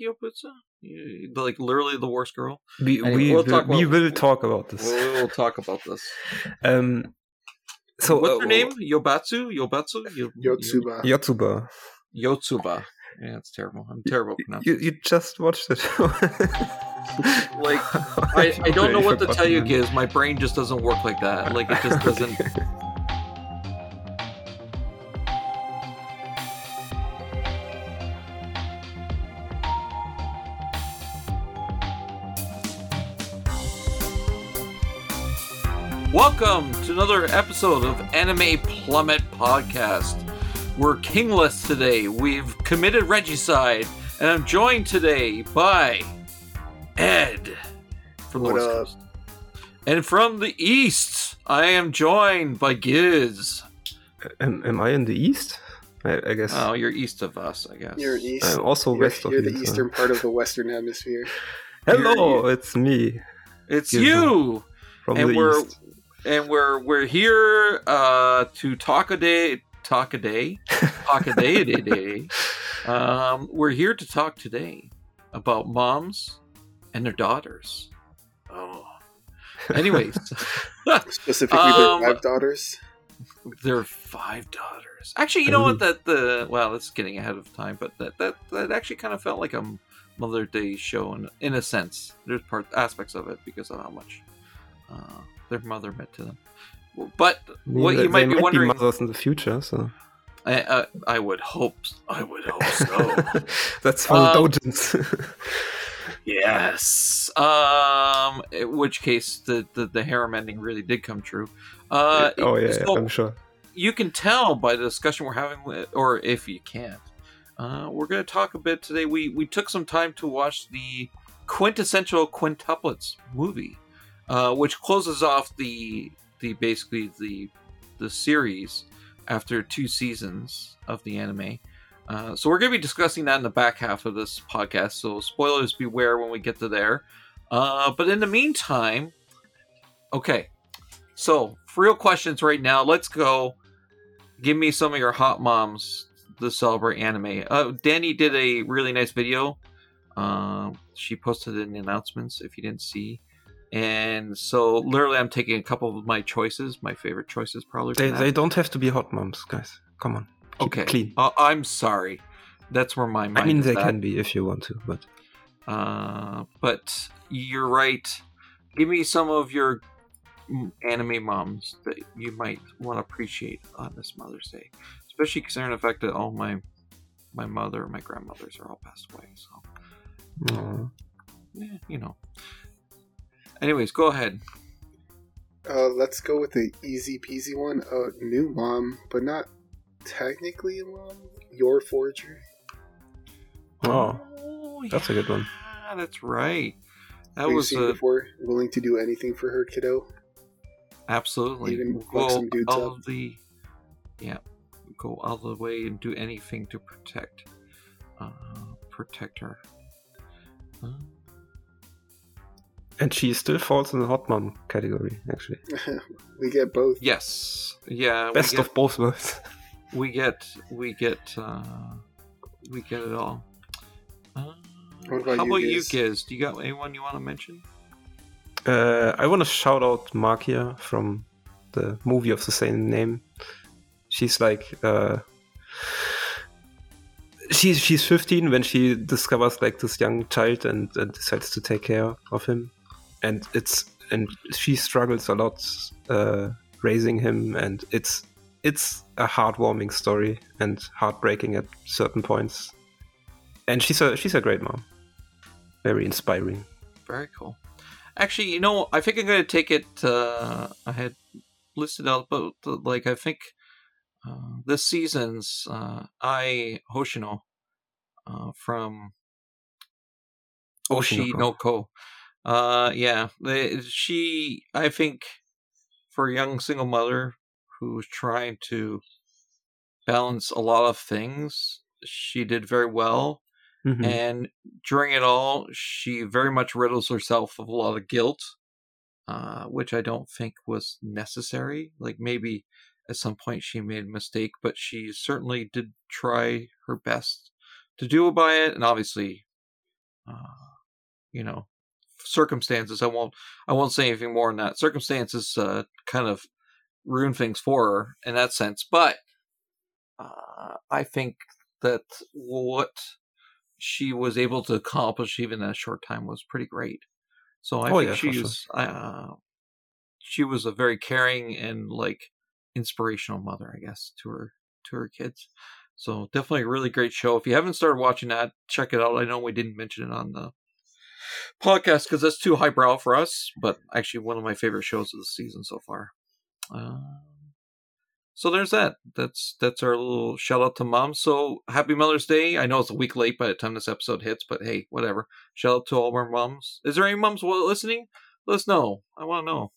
Gyobutsu? You- Like literally the worst girl. We Anyway, we, we'll will, talk we about- will talk about this. We'll, we'll talk about this. Um, so What's uh, her name? Yobatsu? Yobatsu? Yo- Yotsuba. Yotsuba. Yotsuba. Yeah, it's terrible. I'm terrible at. You you just watched it. Like, I, I don't know what to tell you, Giz. Giz. My brain just doesn't work like that. Like, it just doesn't. Welcome to another episode of Anime Plummet Podcast. We're kingless today. We've committed regicide, and I'm joined today by Ed from the What West up? Coast. And from the East, I am joined by Giz. Am, am I in the east? I, I guess. Oh, you're east of us, I guess. You're east. I'm also you're, west of you're the so- eastern part of the western hemisphere. Hello, it's me It's Giz. you, from and the we're east. And we're we're here uh, to talk a day, talk a day, talk a day, day, day. Um, we're here to talk today about moms and their daughters. Oh, anyways, Specifically, Um, their five daughters. there are five daughters. Actually, you know what? That the well, that's getting ahead of time, but that that that actually kind of felt like a Mother Day show in in a sense. There's part aspects of it because of how much uh, their mother meant to them. But what They- you might be wondering, be mothers in the future, so I, uh, I would hope, I would hope so. that's for Um, dojins. yes. Um, in which case the, the the harem ending really did come true. Uh, oh yeah, so- I'm sure. you can tell by the discussion we're having with, or if you can't uh, we're going to talk a bit today we we took some time to watch the quintessential quintuplets movie uh, which closes off the the basically the the series after two seasons of the anime uh, so we're going to be discussing that in the back half of this podcast so spoilers beware when we get to there uh, but in the meantime okay so for real questions right now let's go give me some of your hot moms to celebrate anime. Uh, Danny did a really nice video. Um, she posted the announcements if you didn't see. And so, literally, I'm taking a couple of my choices, my favorite choices, probably. They, they don't have to be hot moms, guys. Come on. Keep okay, clean. Uh, I'm sorry. That's where my mind. I mean, they at. can be if you want to, but Uh, but you're right. Give me some of your mm, anime moms that you might want to appreciate on this Mother's Day, especially considering the fact that all my my mother and my grandmothers are all passed away. So, uh, yeah, you know. Anyways, go ahead. Uh, let's go with the easy peasy one. Uh, new mom, but not technically a mom. Yor Forger. oh, Oh, that's a good one. yeah, That's right. That Have you was seen a, before? Willing to do anything for her kiddo. Absolutely. Even go some dudes all up. of the yeah, go all the way and do anything to protect uh protect her. Uh, and she still falls in the hot mom category, actually. we get both. yes. Yeah, Best get, of both worlds. we get we get uh we get it all. Uh, about how you, about you, Giz? Giz? Do you got anyone you want to mention? Uh, I want to shout out Maquia from the movie of the same name. She's like, uh, she's she's 15 when she discovers like this young child and, and decides to take care of him, and it's and she struggles a lot uh, raising him, and it's it's a heartwarming story and heartbreaking at certain points. And she's a she's a great mom, very inspiring. Very cool. Actually, you know, I think I'm going to take it. Uh, I had listed out, but like I think uh, this season's uh, Ai Hoshino uh, from Oshi Oshinoko. Uh, yeah, they- she. I think for a young single mother who's trying to balance a lot of things, she did very well. Mhm. And during it all, she very much riddles herself of a lot of guilt, uh, which I don't think was necessary. Like maybe at some point she made a mistake, but she certainly did try her best to do by it. And obviously, uh, you know, circumstances. I won't I won't say anything more on that. Circumstances uh, kind of ruin things for her in that sense, but uh, I think that what she was able to accomplish even in a short time was pretty great. So I Oh, think yeah, was, she's uh, she was a very caring and like inspirational mother, I guess, to her to her kids. So definitely a really great show. If you haven't started watching that, check it out. I know we didn't mention it on the podcast because that's too highbrow for us, but actually one of my favorite shows of the season so far. Um, so there's that. That's that's our little shout out to mom. So happy Mother's Day. I know it's a week late by the time this episode hits, but hey, whatever. Shout out to all our moms. Is there any moms listening? Let us know. I want to know.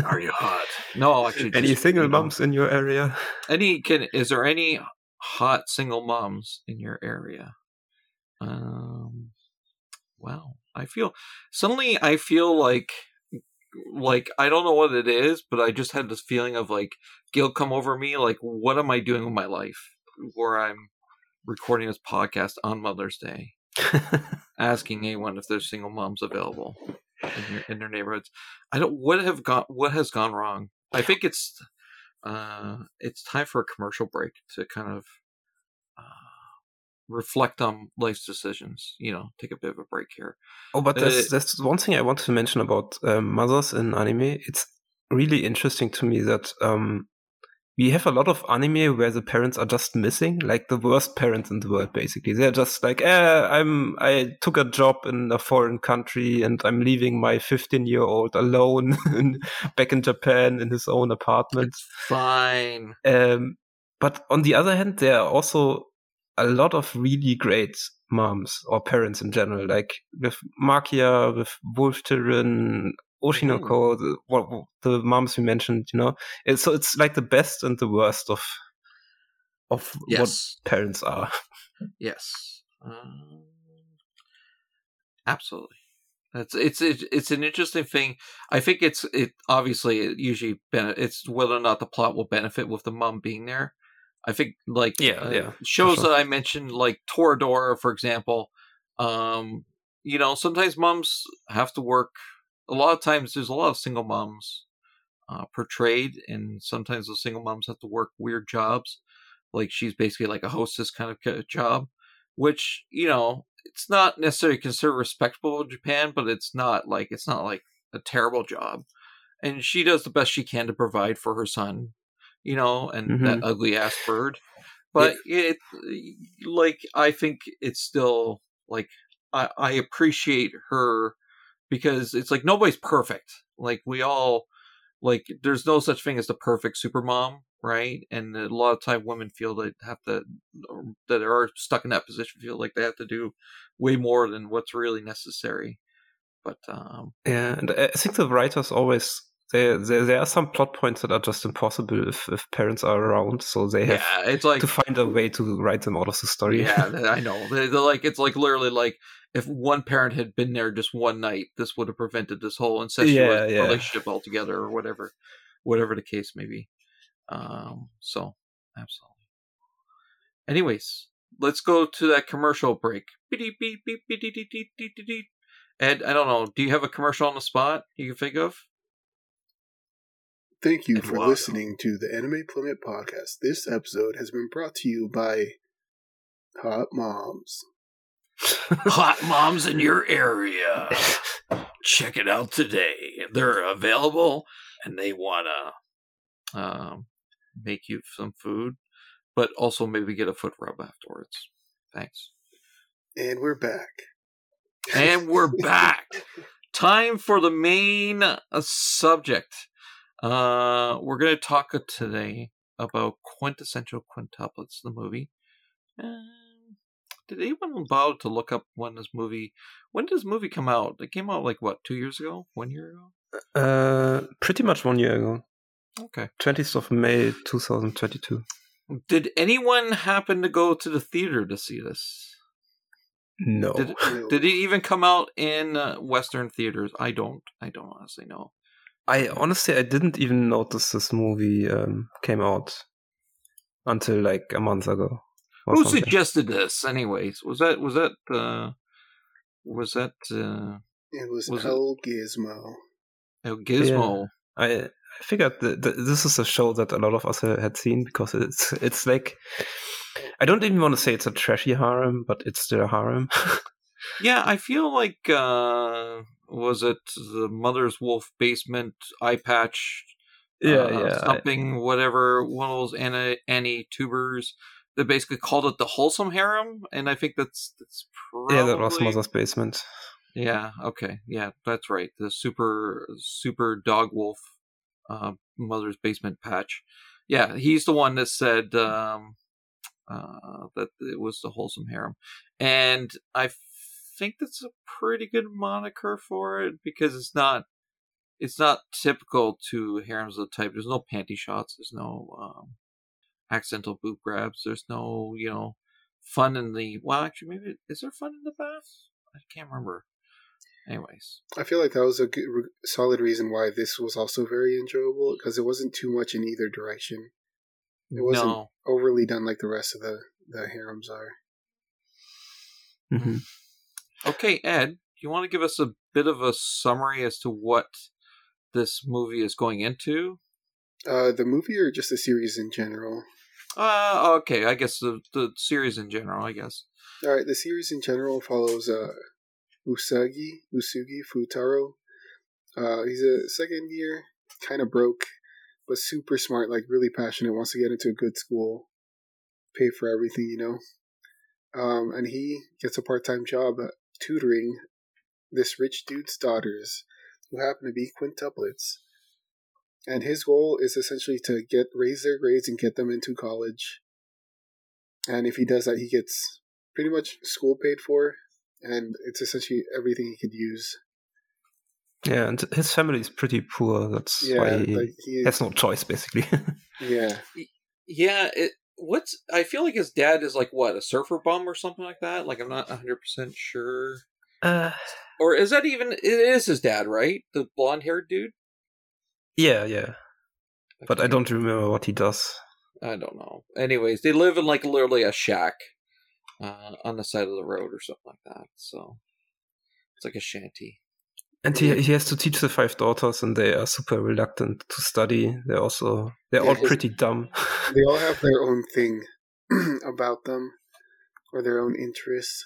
Are you hot? No, actually. Any just, single you know, moms in your area? Any can? Is there any hot single moms in your area? Um. Wow. I feel suddenly. I feel like like I don't know what it is, but I just had this feeling of like guilt come over me. Like, what am I doing with my life? Where I'm recording this podcast on Mother's Day, asking anyone if there's single moms available in, your, in their neighborhoods. I don't. What have gone? What has gone wrong? I think it's uh, it's time for a commercial break to kind of reflect on life's decisions. You know, take a bit of a break here. Oh, but Uh, there's, there's one thing I wanted to mention about um, mothers in anime. It's really interesting to me that um, we have a lot of anime where the parents are just missing, like the worst parents in the world. Basically, they're just like, eh, I'm I took a job in a foreign country and I'm leaving my 15 year old alone in, back in Japan in his own apartment. It's fine. Um, but on the other hand, there are also a lot of really great moms or parents in general, like with Maquia, with Wolf Children, Oshi no Ko, the, what, the moms we mentioned, you know. It's, so it's like the best and the worst of of what parents are. Yes. Um, absolutely. That's it's it, it's an interesting thing. I think it's it obviously it usually ben- it's whether or not the plot will benefit with the mom being there. I think like Yeah, uh, yeah, shows sure. that I mentioned like Toradora for example. Um, you know sometimes moms have to work. A lot of times there's a lot of single moms uh, portrayed, and sometimes those single moms have to work weird jobs. Like she's basically like a hostess kind of job, which you know it's not necessarily considered respectable in Japan, but it's not like it's not like a terrible job. And she does the best she can to provide for her son, you know, and that ugly ass bird. But it, like, I think it's still like I, I appreciate her because it's like nobody's perfect. Like we all like there's no such thing as the perfect super mom, right? And a lot of time women feel they have to that are stuck in that position feel like they have to do way more than what's really necessary. But um Yeah, and I think the writers always there, there, there are some plot points that are just impossible if, if parents are around, so they have yeah, it's like, to find a way to write them out of the story. Yeah, I know. They're, like it's like literally like if one parent had been there just one night, this would have prevented this whole incestuous yeah, yeah. relationship altogether, or whatever, whatever the case may be. Um, so absolutely. Anyways, let's go to that commercial break. Ed, I don't know. Do you have a commercial on the spot you can think of? Thank you for listening to the Anime Plummet podcast. This episode has been brought to you by Hot Moms. Hot moms in your area. Check it out today. They're available and they want to um, make you some food, but also maybe get a foot rub afterwards. Thanks. And we're back. And we're back. Time for the main uh, subject. Uh, we're going to talk today about quintessential quintuplets, the movie. Um, did anyone bother to look up when this movie? When did this movie come out? It came out like what, two years ago? One year ago? Uh, pretty much one year ago, Okay. 20th of May 2022. Did anyone happen to go to the theater to see this? No. Did, did it even come out in uh, Western theaters? I don't. I don't honestly know. I honestly I didn't even notice this movie um, came out until like a month ago. Who something. suggested this, anyways? Was that was that uh, was that uh, It was, Was it- El Gizmo. oh, Gizmo? I I figured that that this is a show that a lot of us had seen because it's it's like I don't even want to say it's a trashy harem, but it's still a harem. Yeah, I feel like uh was it the Mother's Wolf basement eye patch? Yeah, uh, yeah, I- something whatever one of those Anna Annie tubers that basically called it the wholesome harem, and I think that's that's probably yeah, that was Mother's Basement. Yeah, okay. Yeah, that's right. The super super dog wolf uh mother's basement patch. Yeah, he's the one that said um uh that it was the wholesome harem. And I think that's a pretty good moniker for it because it's not it's not typical to harems of the type. There's no panty shots, there's no um accidental boob grabs, there's no, you know, fun in the well actually maybe is there fun in the bath? I can't remember. Anyways, I feel like that was a good, solid reason why this was also very enjoyable because it wasn't too much in either direction. It wasn't no. overly done like the rest of the the harems are. hmm Okay, Ed, you want to give us a bit of a summary as to what this movie is going into? Uh, the movie or just the series in general? Uh, okay, I guess the the series in general, I guess. All right, the series in general follows uh, Usagi Uesugi Futaro. Uh, he's a second year, kind of broke, but super smart, like really passionate, wants to get into a good school, pay for everything, you know. Um, and he gets a part time job uh, tutoring this rich dude's daughters, who happen to be quintuplets. And his goal is essentially to get raise their grades and get them into college. And if he does that, he gets pretty much school paid for, and it's essentially everything he could use. Yeah, and his family is pretty poor. That's Yeah, why he like he, has no choice, basically. yeah, Yeah, it. What's I feel like his dad is like what a surfer bum or something like that. Like I'm not 100 percent sure. uh, Or is that even? It is his dad, right? The blonde haired dude. yeah, yeah. But I don't remember what he does. I don't know. Anyways, they live in like literally a shack uh, on the side of the road or something like that. So it's like a shanty. And he he has to teach the five daughters, and they are super reluctant to study. They're also they're Yeah, all pretty dumb. they all have their own thing about them, or their own interests.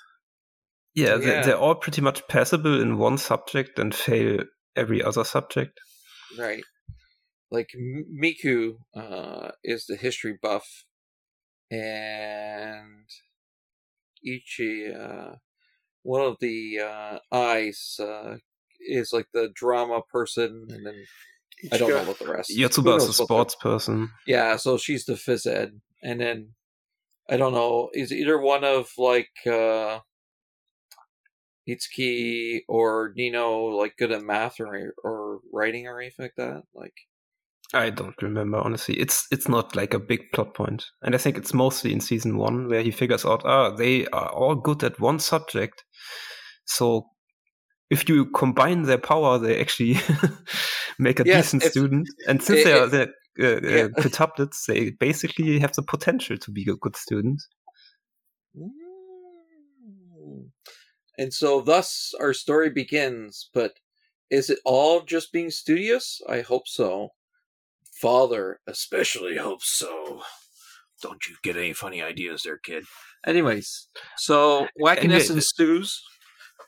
yeah, Yeah. They, they're all pretty much passable in one subject and fail every other subject. Right. Like M- Miku uh, is the history buff, and Ichi, uh, one of the uh, eyes, uh, is like the drama person, and then I don't know about the rest. Who Yotsuba is a sports person. Yeah, so she's the phys ed, and then I don't know. Is either one of like uh Itsuki or Nino like good at math or or writing or anything like that? Like, I don't remember honestly. It's it's not like a big plot point, and I think it's mostly in season one where he figures out ah they are all good at one subject, so if you combine their power, they actually make a Yes, decent it's- student. And since they are they're, uh, yeah. uh, quintuplets, they basically have the potential to be a good student. Mm. and so thus our story begins. But is it all just being studious? I hope so. Father especially hopes so. Don't you get any funny ideas there, kid. Anyways, so wackiness Anyway, ensues.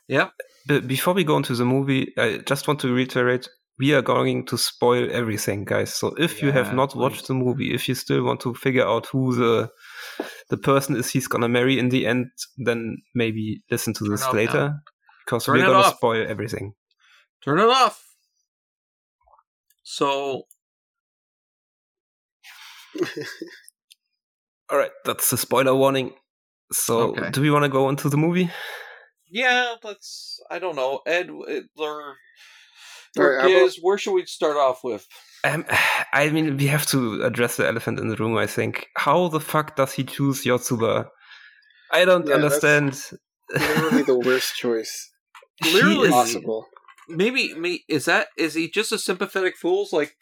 Yep. But before we go into the movie, I just want to reiterate we are going to spoil everything, guys. So if you have not watched the movie, if you still want to figure out who the the person is he's gonna marry in the end, then maybe listen to this later because Turn we're gonna off. spoil everything. Turn it off. So All right, that's the spoiler warning. So, Okay. do we want to go into the movie? Yeah, let's. I don't know, Ed. Ed or, All or right, how about- Giz, where should we start off with? Um, I mean, we have to address the elephant in the room. I think. How the fuck does he choose Yotsuba? I don't Yeah, understand. Literally the worst choice He Literally is- possible. maybe me is that is he just a sympathetic fool? It's like,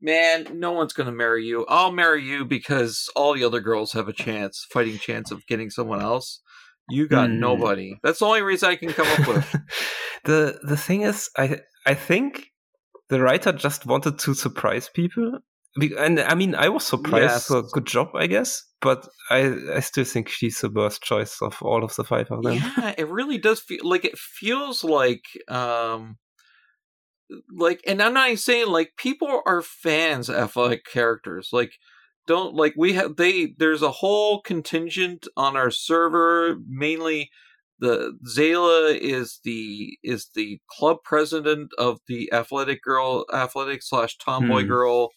man, no one's gonna marry you. I'll marry you because all the other girls have a chance, fighting chance of getting someone else. You got Hmm. nobody. That's the only reason I can come up with. the the thing is, I I think the writer just wanted to surprise people. And I mean, I was surprised. Yes. So good job, I guess. But I I still think she's the worst choice of all of the five of them. yeah, it really does feel like it feels like um like and I'm not even saying like people are fans of athletic characters. Like don't like we have they there's a whole contingent on our server mainly the Zayla is the is the club president of the athletic girl athletic slash tomboy Hmm. girl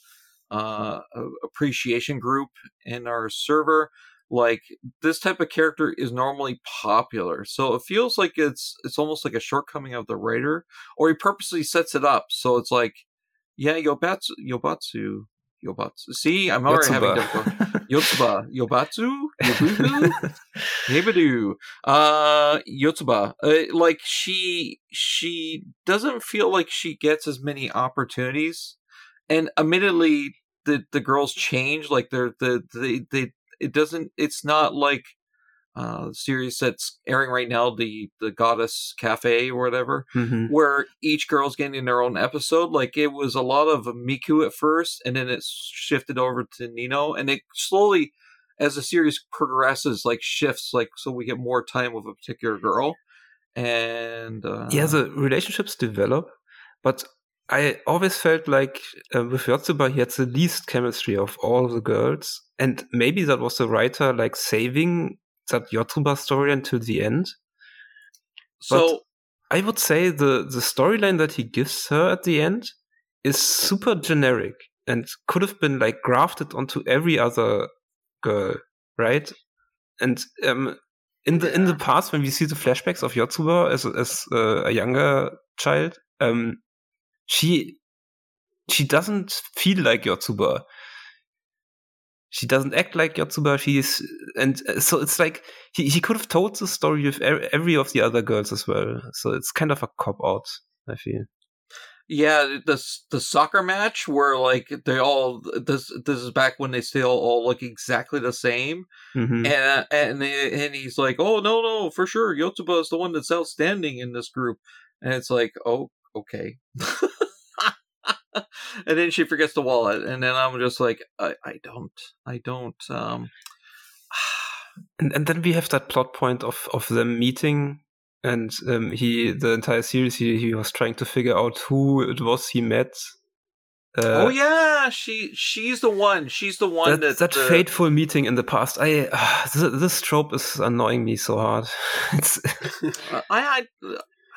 uh appreciation group in our server like this type of character is normally popular so it feels like it's it's almost like a shortcoming of the writer or he purposely sets it up so it's like yeah yobatsu yobatsu yobatsu see i'm already having difficulty Yotsuba, Yobatsu, Yobubu, Yebadu, uh, Yotsuba. Uh, like she, she doesn't feel like she gets as many opportunities, and admittedly, the the girls change. Like they're the they they it doesn't. It's not like uh series that's airing right now, the the Goddess Cafe or whatever Mhm. where each girl's getting their own episode. Like it was a lot of Miku at first, and then it shifted over to Nino, and it slowly, as the series progresses, like shifts, like so we get more time with a particular girl. And uh, yeah, the relationships develop, but I always felt like uh, with Yotsuba, he had the least chemistry of all the girls, and maybe that was the writer like saving that Yotsuba story until the end. so I would say the the storyline that he gives her at the end is super generic and could have been like grafted onto every other girl, right? And um, in the in the past, when we see the flashbacks of Yotsuba as as uh, a younger child, um, she she doesn't feel like Yotsuba. She doesn't act like Yotsuba. She's and uh, so it's like he, he could have told the story with every of the other girls as well. So it's kind of a cop out. I feel. yeah, the the soccer match where like they all this this is back when they still all look exactly the same. hmm and and and he's like, "Oh no, no, for sure, Yotsuba is the one that's outstanding in this group," and it's like, "Oh, okay." and then she forgets the wallet, and then I'm just like, "I, I don't, I don't." Um, And and then we have that plot point of of them meeting, and um, he the entire series he, he was trying to figure out who it was he met. Uh, oh yeah, she she's the one. She's the one that that that uh, fateful meeting in the past. I uh, this, this trope is annoying me so hard. it's I I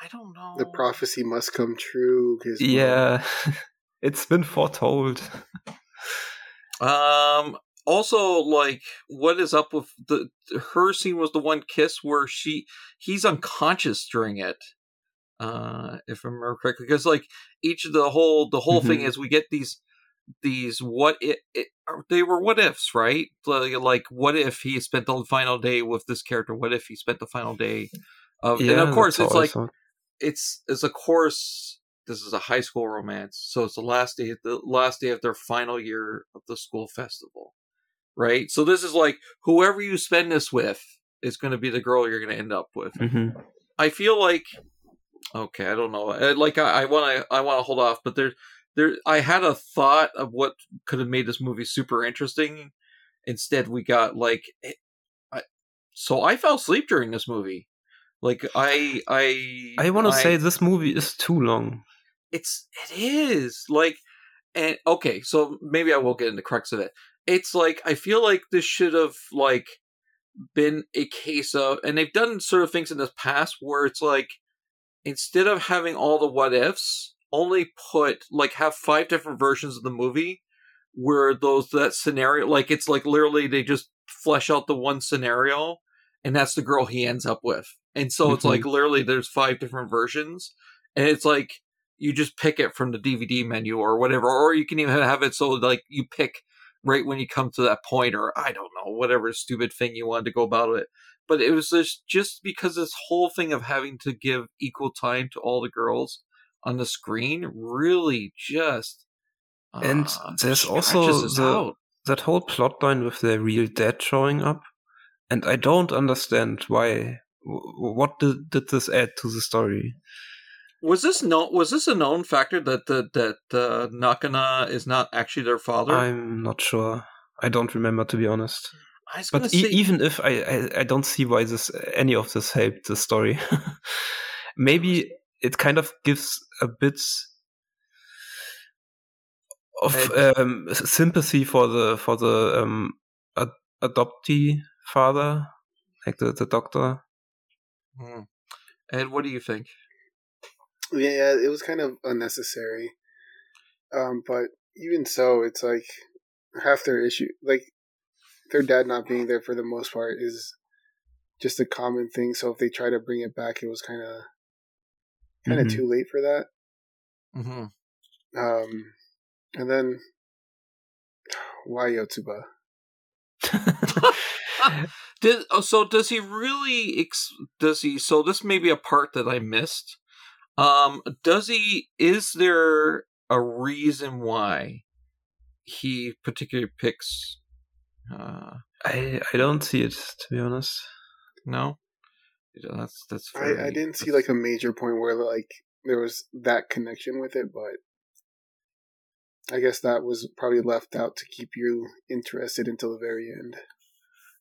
I don't know. the prophecy must come true. Cause, yeah, it's been foretold. Um. Also, like, what is up with the her scene was the one kiss where she he's unconscious during it. Uh, if I remember correctly, because like each of the whole the whole thing Mhm. is we get these these what it, it they were what ifs right like, like what if he spent the final day with this character what if he spent the final day of and of course it's I like it's it's of course this is a high school romance so it's the last day the last day of their final year of the school festival right so this is like whoever you spend this with is going to be the girl you're going to end up with Mhm. i feel like okay i don't know like i want to i want to hold off but there there i had a thought of what could have made this movie super interesting instead we got like it, I, so i fell asleep during this movie like i i I want to say this movie is too long. It's it is like and okay so maybe i will get into the crux of it it's like i feel like this should have like been a case of and they've done sort of things in the past where it's like instead of having all the what ifs only put like have five different versions of the movie where those that scenario like it's like literally they just flesh out the one scenario and that's the girl he ends up with and so it's Mhm. like literally there's five different versions and it's like you just pick it from the dvd menu or whatever or you can even have it so like you pick right when you come to that point or i don't know whatever stupid thing you wanted to go about it but it was just just because this whole thing of having to give equal time to all the girls on the screen really just And uh, there's also the- that whole plot line with the real dad showing up and I don't understand why. What did, did this add to the story? Was this no? Was this a known factor that that that uh, Nakano is not actually their father? I'm not sure. I don't remember to be honest. But e- even if I, I, I don't see why this any of this helped the story. Maybe it kind of gives a bit of um, sympathy for the for the um, ad- adoptee father, like the the doctor. Hmm. Ed, what do you think? Yeah, it was kind of unnecessary. Um, but even so, it's like half their issue, like their dad not being there for the most part, is just a common thing. So if they try to bring it back, it was kind of kind of mm-hmm. too late for that. Mm-hmm. Um, and then why Yotsuba? Did, oh, so does he really ex- does he so this may be a part that i missed um does he is there a reason why he particularly picks uh i i don't see it to be honest no that's that's I, I didn't see like a major point where like there was that connection with it but I guess that was probably left out to keep you interested until the very end.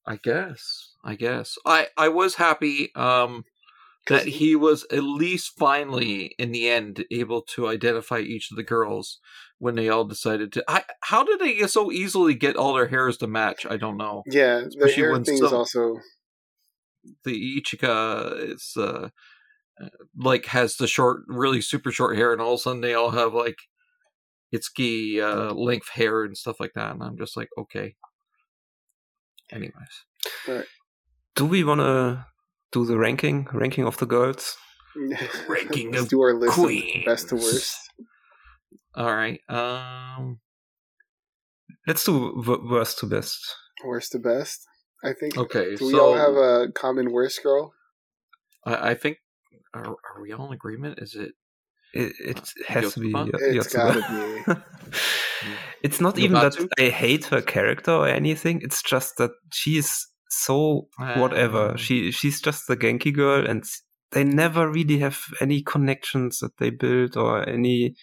I guess. I guess. I I was happy um that he was at least finally in the end able to identify each of the girls when they all decided to I, how did they so easily get all their hairs to match i don't know yeah the hair thing is also the ichika is uh like has the short really super short hair and all of a sudden they all have like Itsuki uh, length hair and stuff like that, and I'm just like, okay. Anyways, right. do we want to do the ranking ranking of the girls? ranking Let's of do our list queens. of best to worst. All right. Um, let's do worst to best. Worst to best. I think. Okay. Do we so, all have a common worst girl? I, I think. Are, are we all in agreement? Is it it, it has to be. It's gotta be. it's not even that I hate her character or anything. It's just that she's so whatever. She she's just the Genki girl, and they never really have any connections that they build or any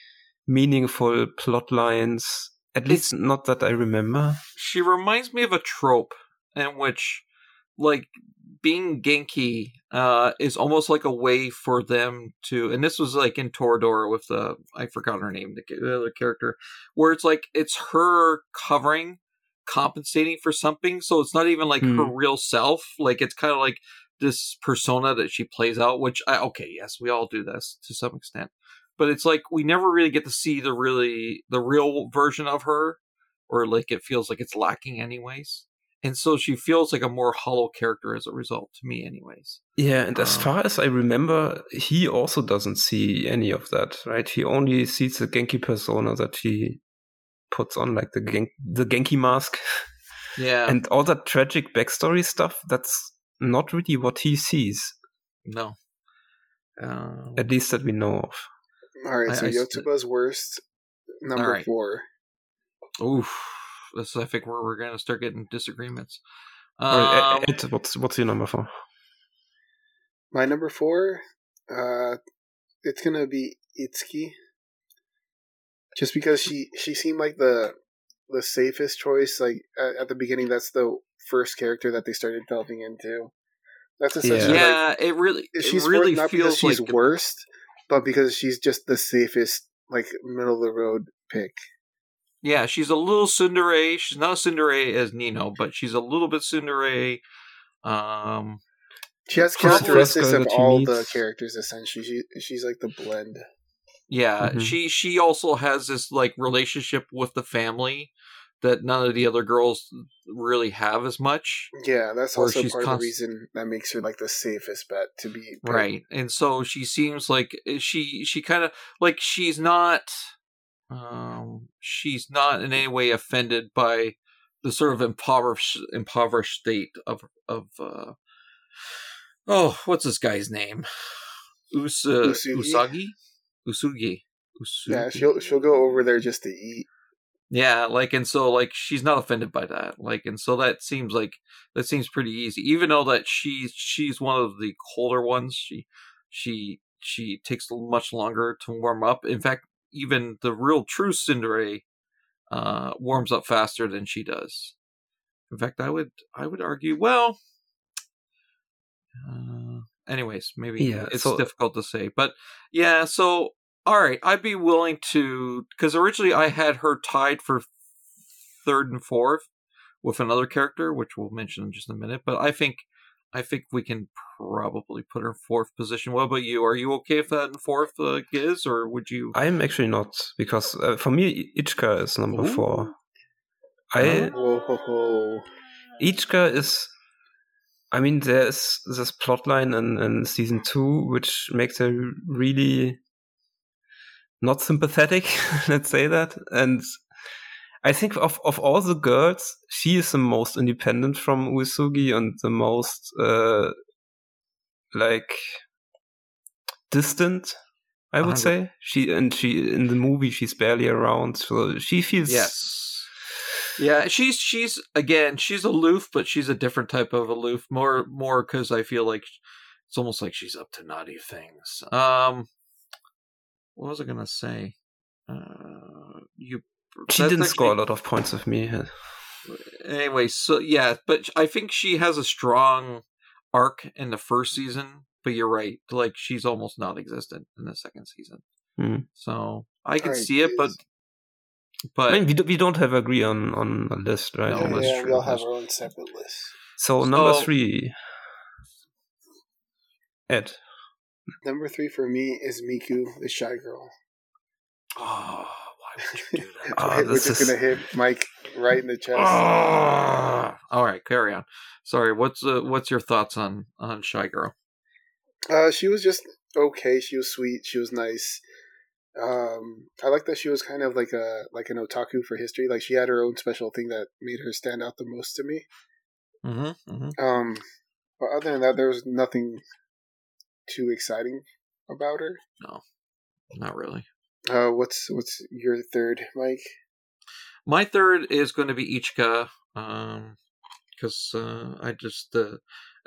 meaningful plot lines. At least not that I remember. She reminds me of a trope in which, like, being Genki uh, is almost like a way for them to, and this was like in Toradora with the I forgot her name, the, the other character, where it's like it's her covering, compensating for something. So it's not even like mm. her hmm. real self. Like it's kind of like this persona that she plays out. Which I okay, yes, we all do this to some extent, but it's like we never really get to see the really the real version of her, or like it feels like it's lacking anyways and so she feels like a more hollow character as a result to me anyways yeah and as um, far as i remember he also doesn't see any of that right he only sees the genki persona that he puts on like the Gen- the genki mask yeah and all that tragic backstory stuff that's not really what he sees no um, at least that we know of all right so I, yotsuba's st- worst number right. four Oof this I think where we're going to start getting disagreements. Um, Ed, what's what's your number four? My number four, uh, it's gonna be Itsuki. Just because she she seemed like the the safest choice. Like at, at the beginning, that's the first character that they started delving into. That's essentially yeah. Like, it really she's it really not feels because she's like worst, but because she's just the safest, like middle of the road pick. Yeah, she's a little tsundere. She's not a tsundere as Nino, but she's a little bit tsundere. Um, she has characteristics of all meets. the characters. Essentially, she she's like the blend. Yeah, mm-hmm. she she also has this like relationship with the family that none of the other girls really have as much. Yeah, that's also part const- of the reason that makes her like the safest bet to be right. And so she seems like eh, she she kind of like she's not um, she's not in any way offended by the sort of impoverished impoverished state of of uh, oh, what's this guy's name? Us- uh, Usagi? Uesugi. Uesugi. Yeah, she'll she'll go over there just to eat. Yeah, like and so like she's not offended by that. Like and so that seems like that seems pretty easy. Even though that she's she's one of the colder ones, she she she takes much longer to warm up. In fact, even the real true tsundere uh, warms up faster than she does. In fact, I would I would argue. Well, uh, anyways, maybe Yeah, it's so- difficult to say, but yeah. So all right, I'd be willing to because originally I had her tied for third and fourth with another character, which we'll mention in just a minute. But I think I think we can probably put her in fourth position. What about you? Are you okay if that in fourth uh, Giz, or would you? I'm actually not because uh, for me Ichika is number Ooh. four. I ho, ho. Is. I mean, there's this plotline in, in season two which makes her really not sympathetic. let's say that, and I think of of all the girls, she is the most independent from Uesugi and the most uh, like distant. I would 100. say she and she in the movie she's barely around, so she feels Yes. Yeah, she's she's again she's aloof, but she's a different type of aloof. More more because I feel like it's almost like she's up to naughty things. Um, what was I gonna say? Uh, you. She didn't score a lot of points with me. Anyway, so yeah, but I think she has a strong arc in the first season. But you're right, like she's almost non-existent in the second season. Hmm. So I can Alright, see it, but Giz. But I mean, we, do, we don't have agree on on a list, right? No, yeah, that's yeah, true, we all have our own separate lists. So number three, Ed. Number three for me is Miku, the shy girl. oh, why would you do that? Ah, We're just is- gonna hit Mike right in the chest. Ah! all right, carry on. Sorry, what's uh, what's your thoughts on on Shy Girl? Uh, she was just okay. She was sweet. She was nice. Um, I like that she was kind of like a like an otaku for history. Like she had her own special thing that made her stand out the most to me. Mm-hmm, mm-hmm. Um, but other than that, there was nothing too exciting about her. No, not really. Uh, what's what's your third, Mike? My third is going to be Ichika, um, because uh, I just uh,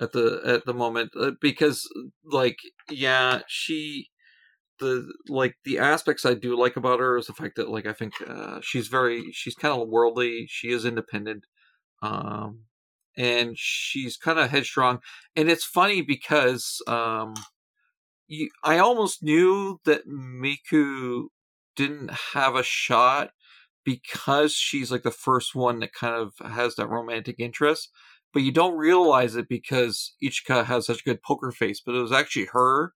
at the at the moment uh, because like yeah she the like the aspects I do like about her is the fact that like I think uh, she's very she's kind of worldly. She is independent, um, and she's kind of headstrong. And it's funny because um, you I almost knew that Miku didn't have a shot because she's like the first one that kind of has that romantic interest. But you don't realize it because Ichika has such a good poker face. But it was actually her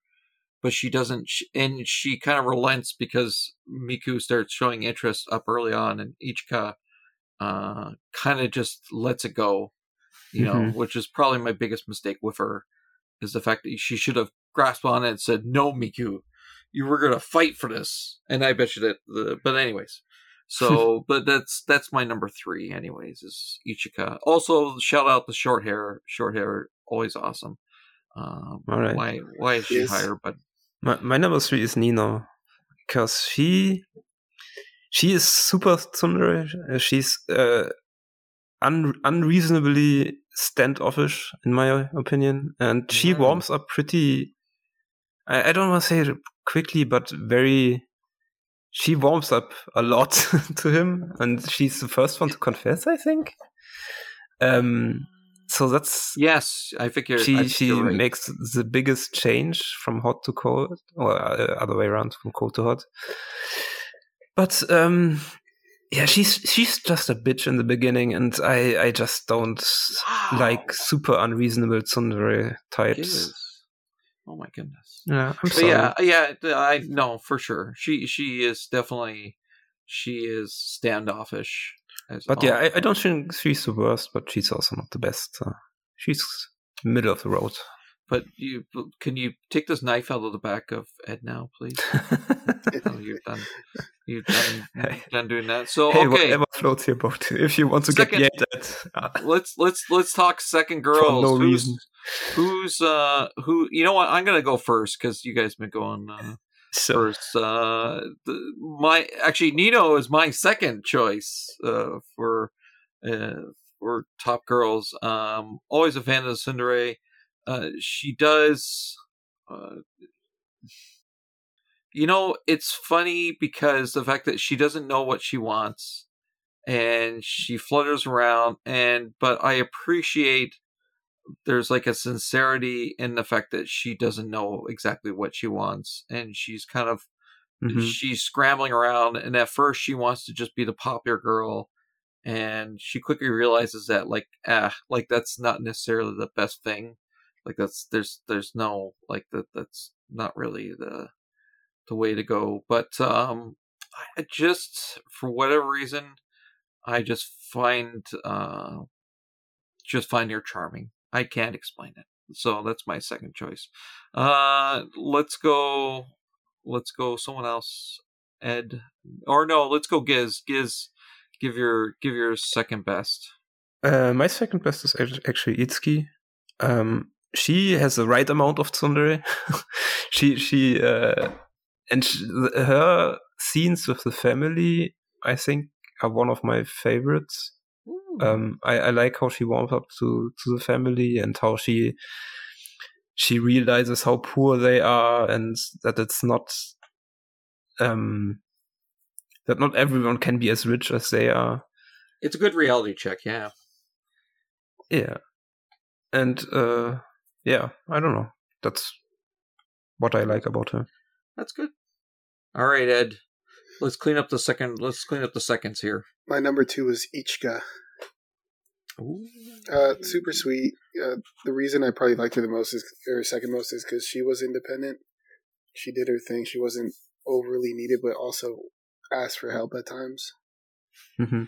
but she doesn't and she kind of relents because miku starts showing interest up early on and ichika uh kind of just lets it go you know Mhm. which is probably my biggest mistake with her is the fact that she should have grasped on it and said no miku you were gonna fight for this and i bet you that the but anyways so but that's that's my number three anyways is ichika also shout out the short hair short hair always awesome um All right. why why is she Yes. higher but My, my number three is Nino because she she is super tsundere. Uh, She's uh, un, unreasonably standoffish, in my opinion, and she Mm. warms up pretty. I, I don't want to say it quickly, but very. She warms up a lot to him, and she's the first one to confess. I think. Um. So that's Yes, I think you're. I she she right. makes the biggest change from hot to cold or uh, other way around from cold to hot but um yeah she's she's just a bitch in the beginning and i i just don't Wow. like super unreasonable tsundere types. Oh my goodness. yeah i'm But sorry yeah, yeah, I know for sure. She she is definitely she is standoffish. As but yeah I, I don't think she's the worst but she's also not the best uh, she's middle of the road But you can you take this knife out of the back of Ed now, please? oh, you've done. You've done, Hey. done doing that. So hey okay, whatever floats your boat if you want to Second- get yelled at uh, let's let's let's talk second girls. no who's, reason. Who's uh who? You know what? I'm gonna go first because you guys been going uh, So First, uh, the, my actually Nino is my second choice uh, for uh, for top girls. Um, always a fan of Tsundere. Uh, she does. Uh, you know, it's funny because the fact that she doesn't know what she wants, and she flutters around, and but I appreciate there's like a sincerity in the fact that she doesn't know exactly what she wants and she's kind of mhm. she's scrambling around and at first she wants to just be the popular girl and she quickly realizes that like ah like that's not necessarily the best thing like that's there's there's no like that that's not really the the way to go but um i just for whatever reason i just find uh just find her charming i can't explain it so that's my second choice uh let's go let's go someone else ed or no let's go giz giz give your give your second best Uh, my second best is actually Itsuki. Um, she has the right amount of tsundere. she she uh, and sh her scenes with the family, I think, are one of my favorites. Um, I, I like how she warms up to to the family and how she she realizes how poor they are and that it's not um that not everyone can be as rich as they are. it's a good reality check yeah Yeah. And uh yeah, I don't know. That's what I like about her. that's good all right ed let's clean up the second let's clean up the seconds here My number two is Ichika. Uh, super sweet. Uh, the reason I probably liked her the most is, or second most, is because she was independent. She did her thing. She wasn't overly needed, but also asked for help at times. hmm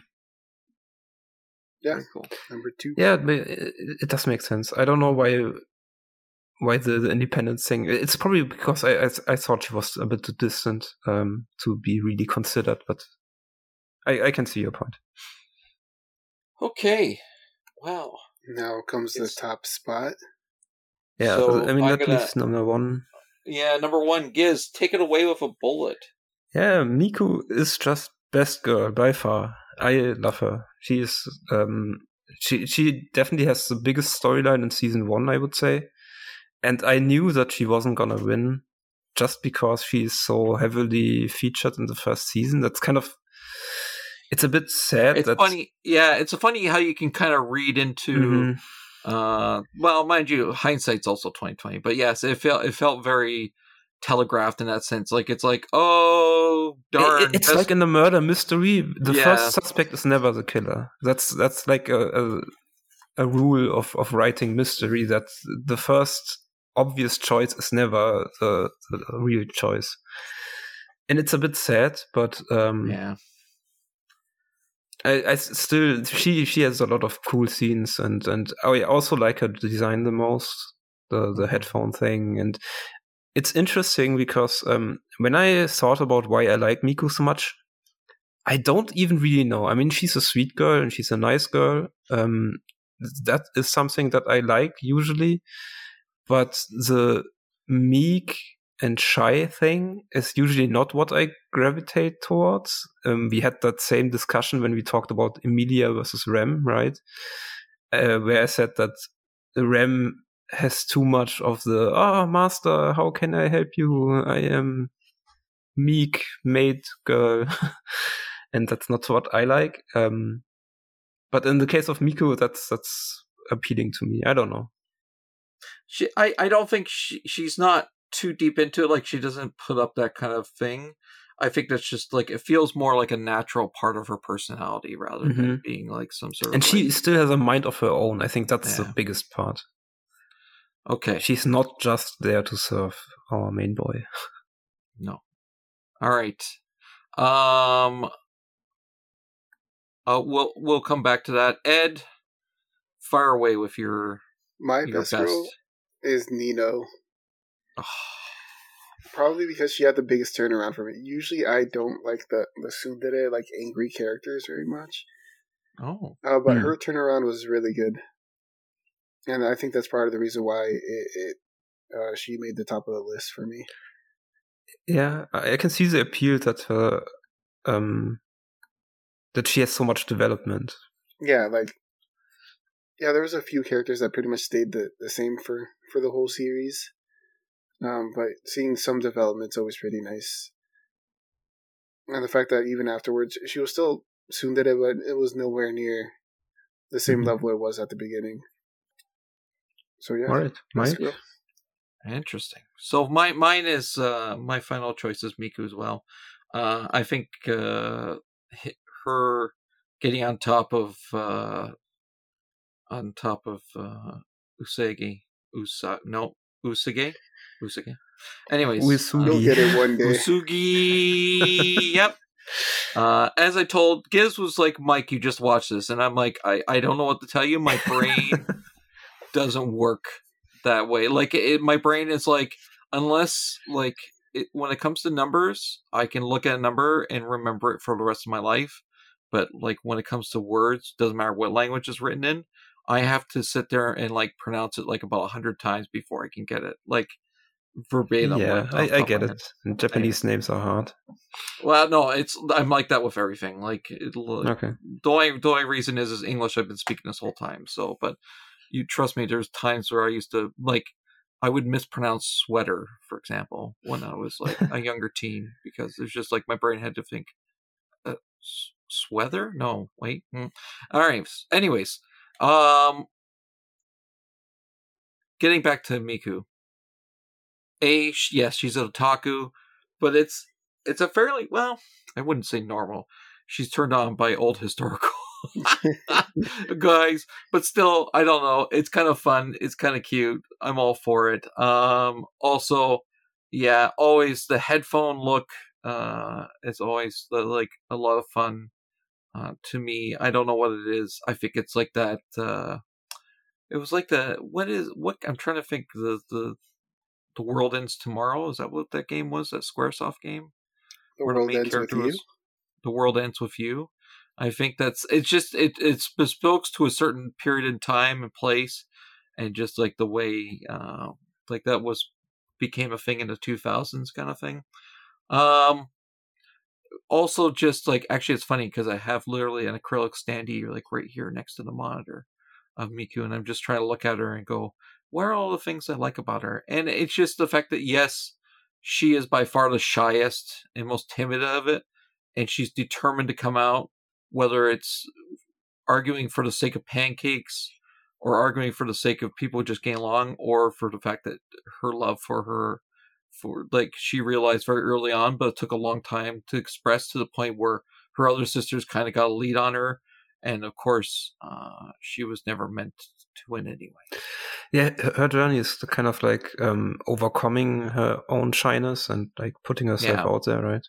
Yeah, cool number two. Yeah, but it, it does make sense. I don't know why why the, the independence thing. It's probably because I, I I thought she was a bit too distant um to be really considered, but I I can see your point. okay wow Now comes It's- the top spot. Yeah, So, I mean I'm that gonna- number one. yeah number one giz take it away with a bullet Yeah, Miku is just best girl by far. I love her. She is um she she definitely has the biggest storyline in season one, I would say. And I knew that she wasn't gonna win just because she is so heavily featured in the first season. That's kind of it's a bit sad it's that funny yeah it's funny how you can kind of read into Mhm. uh well mind you hindsight's also 2020 but yes it felt it felt very telegraphed in that sense like it's like oh darn it- it's best- like in a murder mystery. The Yeah. first suspect is never the killer. That's that's like a, a a rule of of writing mystery that the first obvious choice is never the, the real choice. And it's a bit sad, but um, yeah I, I still she she has a lot of cool scenes, and and I also like her design the most, the the headphone thing, and it's interesting because um, when I thought about why I like Miku so much, I don't even really know. I mean, she's a sweet girl and she's a nice girl. Um, that is something that I like usually, but the meek and shy thing is usually not what I gravitate towards. Um, we had that same discussion when we talked about Emilia versus Rem, right? Uh, where I said that Rem has too much of the oh master how can i help you? I am meek maid girl. And that's not what i like. Um but in the case of miku that's that's appealing to me. I don't know. She i i don't think she she's not too deep into it like she doesn't put up that kind of thing i think that's just like it feels more like a natural part of her personality rather than being like some sort of and she like- still has a mind of her own i think that's Yeah. the biggest part okay she's not just there to serve our main boy No. All right. Um. Uh, we'll we'll come back to that. Ed, fire away with your My your best, best. girl is Nino. Probably because she had the biggest turnaround for me. Usually, I don't like the the tsundere, like angry characters very much. Oh, Uh, but Hmm. her turnaround was really good, and I think that's part of the reason why it, it uh, she made the top of the list for me. Yeah, I can see the appeal that her um that she has so much development. Yeah, like yeah, there was a few characters that pretty much stayed the, the same for for the whole series. Um, but seeing some development's always pretty nice. And the fact that even afterwards she was still tsundere, but it was nowhere near the same mm-hmm. level it was at the beginning. So yeah. All right, Mike. Interesting. So my mine is uh my final choice is Miku as well. Uh I think uh her getting on top of uh on top of uh Usagi Usa no Usage Usage. Anyways, Usugi. you'll get it one day. Usugi. yep. Uh, as I told Giz was like, Mike, you just watched this, and I'm like, I, I don't know what to tell you. My brain doesn't work that way. Like it, my brain is like unless like it, when it comes to numbers, I can look at a number and remember it for the rest of my life. But like when it comes to words, doesn't matter what language is written in, I have to sit there and like pronounce it like about a hundred times before I can get it. Like verbatim. Yeah, I, I get it. Japanese names are hard. Well, no, it's I'm like that with everything. Like, it, okay. The only the only reason is is English. I've been speaking this whole time. So, but you trust me, there's times where I used to like I would mispronounce sweater, for example, when I was like a younger teen, because it's just like my brain had to think, uh, sweater? No, wait. Mm. All right. Anyways, um, getting back to Miku. A, yes, she's a otaku, but it's it's a fairly well, I wouldn't say normal. She's turned on by old historical guys but still i don't know. It's kind of fun. It's kind of cute. I'm all for it. Um also yeah always the headphone look uh is always like a lot of fun uh to me. I don't know what it is. I think it's like that uh it was like the what is what i'm trying to think the the the world ends tomorrow is that what that game was that squaresoft game? The Where world the ends with you was, the world ends with you. I think that's it's just it it's bespoke to a certain period in time and place, and just like the way uh, like that was became a thing in the two thousands kind of thing. Um, also just like actually it's funny because I have literally an acrylic standee like right here next to the monitor of Miku, and I'm just trying to look at her and go, where are all the things I like about her? And it's just the fact that yes, she is by far the shyest and most timid of it, and she's determined to come out whether it's arguing for the sake of pancakes or arguing for the sake of people just getting along or for the fact that her love for her for like she realized very early on but it took a long time to express to the point where her other sisters kind of got a lead on her and of course uh, she was never meant to win anyway yeah her journey is kind of like um, overcoming her own shyness and like putting herself yeah. out there right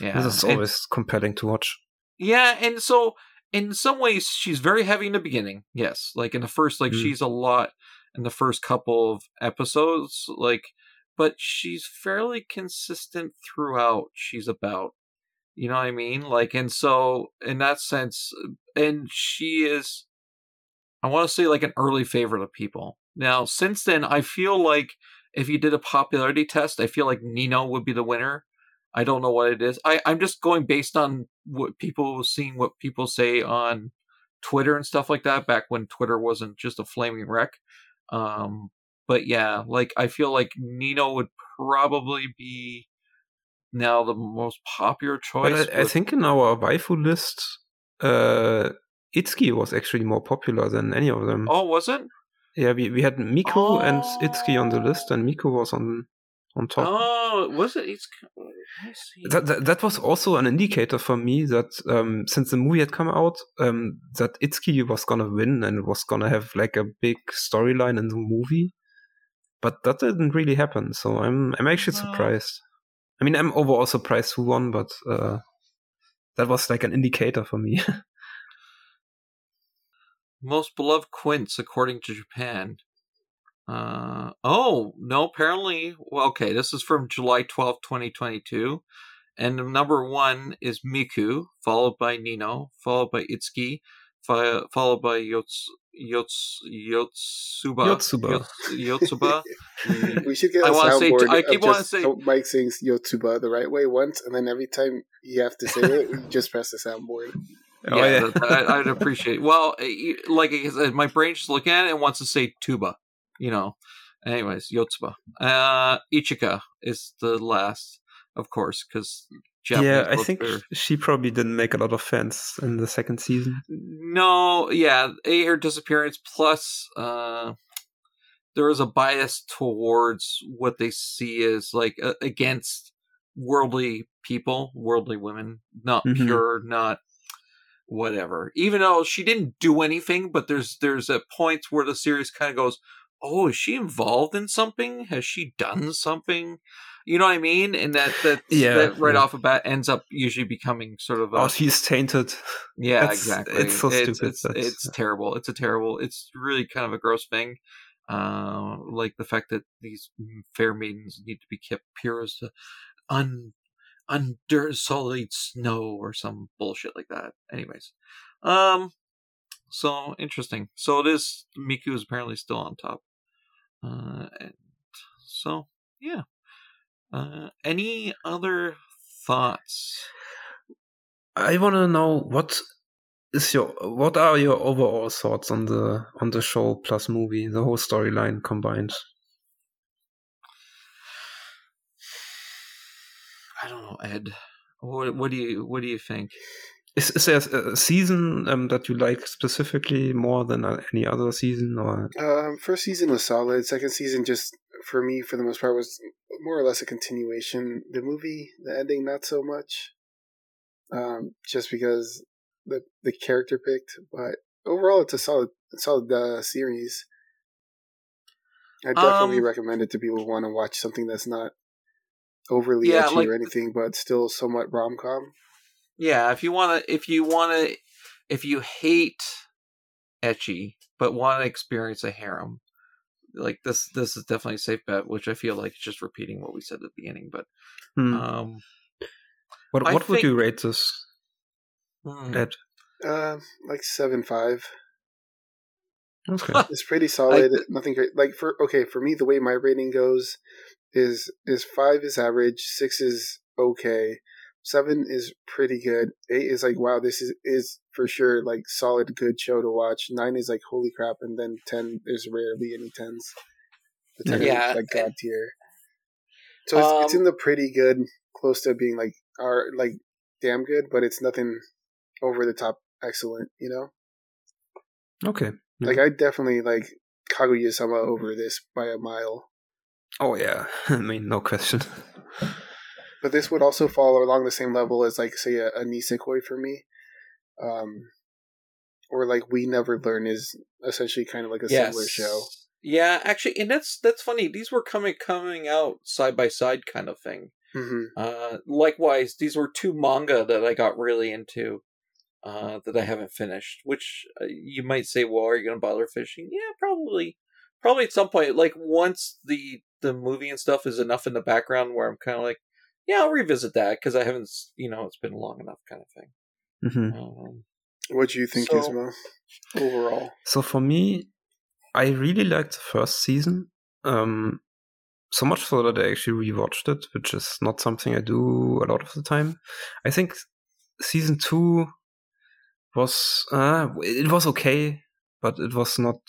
yeah this is always and, compelling to watch yeah, and so in some ways she's very heavy in the beginning. Yes, like in the first, like mm. she's a lot in the first couple of episodes, like, but she's fairly consistent throughout. She's about, you know what I mean? Like, and so in that sense, and she is, I want to say like an early favorite of people. Now, since then, I feel like if you did a popularity test, I feel like Nino would be the winner I don't know what it is. I, I'm just going based on what people seeing what people say on Twitter and stuff like that back when Twitter wasn't just a flaming wreck. Um, but yeah, like I feel like Nino would probably be now the most popular choice. But I, I think in our waifu list, uh, Itsuki was actually more popular than any of them. Oh, was it? Yeah, we, we had Miku oh. and Itsuki on the list, and Miku was on on top. Oh, was it? It's, that, that, that was also an indicator for me that um, since the movie had come out, um, that Itsuki was gonna win and was gonna have like a big storyline in the movie. But that didn't really happen, so I'm I'm actually surprised. I mean, I'm overall surprised who won, but uh, that was like an indicator for me. Most beloved quints, according to Japan. Uh, oh, no, apparently, well, okay, this is from July 12th, 2022. And number one is Miku, followed by Nino, followed by Itsuki, fi- followed by Yots, Yots, Yotsuba. Yotsuba. Yots- Yotsuba. We should get a I wanna say- soundboard I keep wanting just to say- Mike saying Yotsuba the right way once, and then every time you have to say it, you just press the soundboard. Oh, yeah, yeah. that- I, I'd appreciate. Well, eh, like I said, my brain's just looking at it and wants to say tuba. You know. Anyways, Yotsuba. Uh, Ichika is the last, of course, because yeah, I think she probably didn't make a lot of fans in the second season. No, yeah, a her disappearance plus uh there is a bias towards what they see as like uh, against worldly people, worldly women, not Mhm. pure, not whatever. Even though she didn't do anything, but there's there's a point where the series kind of goes, "Oh, is she involved in something? Has she done something?" You know what I mean? And that that, Yeah, that right yeah. off the bat ends up usually becoming sort of a Oh, she's tainted. yeah, That's- exactly. it's so It's, stupid, it's, it's terrible. It's a terrible. It's really kind of a gross thing. Uh, like the fact that these fair maidens need to be kept pure as to un under solid snow or some bullshit like that. Anyways, um, so interesting. So this Miku is apparently still on top. Uh, and so yeah. Uh, any other thoughts? I want to know what is your what are your overall thoughts on the on the show plus movie, the whole storyline combined. I don't know, Ed. What, what do you what do you think? Is, is there a season um, that you like specifically more than uh, any other season, or Um, first season was solid. Second season, just for me, for the most part, was more or less a continuation. The movie, the ending, not so much. Um, just because the the character picked, but overall, it's a solid, solid uh, series. I definitely Um, recommend it to people who want to watch something that's not overly Yeah, edgy like- or anything, but still somewhat rom com. Yeah, if you wanna if you wanna if you hate ecchi but want to experience a harem, like this this is definitely a safe bet, which I feel like is just repeating what we said at the beginning. But Hmm. um what? I What would think- you rate this? hmm. Ed? Uh, like seven five. Okay. It's pretty solid. Nothing great. Like for okay, for me, the way my rating goes is is five is average, six is okay, seven is pretty good, eight is like wow, this is is for sure like solid good show to watch. Nine is like holy crap, and then ten there's rarely any tens. The ten Yeah. is like god tier. So it's, it's Um, in the pretty good, close to being like are like damn good, but it's nothing over the top excellent. You know. okay. Yeah. Like I definitely like Kaguya-sama over this by a mile. Oh yeah. I mean, no question. But this would also fall along the same level as like say a, a Nisekoi for me. Um or like We Never Learn is essentially kind of like a similar show. Yeah, actually, and that's that's funny. These were coming coming out side by side kind of thing. hmm Uh, likewise, these were two manga that I got really into uh, that I haven't finished. Which uh, you might say, well, are you going to bother fishing? Yeah, probably. Probably at some point. Like once the the movie and stuff is enough in the background where I'm kind of like, yeah, I'll revisit that because I haven't, you know, it's been long enough, kind of thing. hmm Um, What do you think, So- Isma? Overall. So for me, I really liked the first season. Um, so much so that I actually rewatched it, which is not something I do a lot of the time. I think season two was uh, it was okay, but it was not.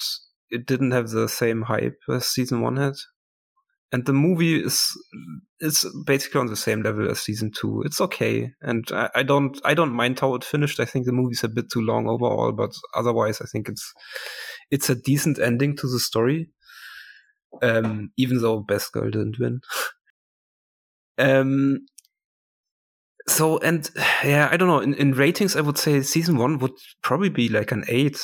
It didn't have the same hype as season one had. And the movie is it's basically on the same level as season two. It's okay, and I, I don't I don't mind how it finished. I think the movie's a bit too long overall, but otherwise, I think it's it's a decent ending to the story. Um, even though Best Girl didn't win. um. So and yeah, I don't know. In, in ratings, I would say season one would probably be like an eight.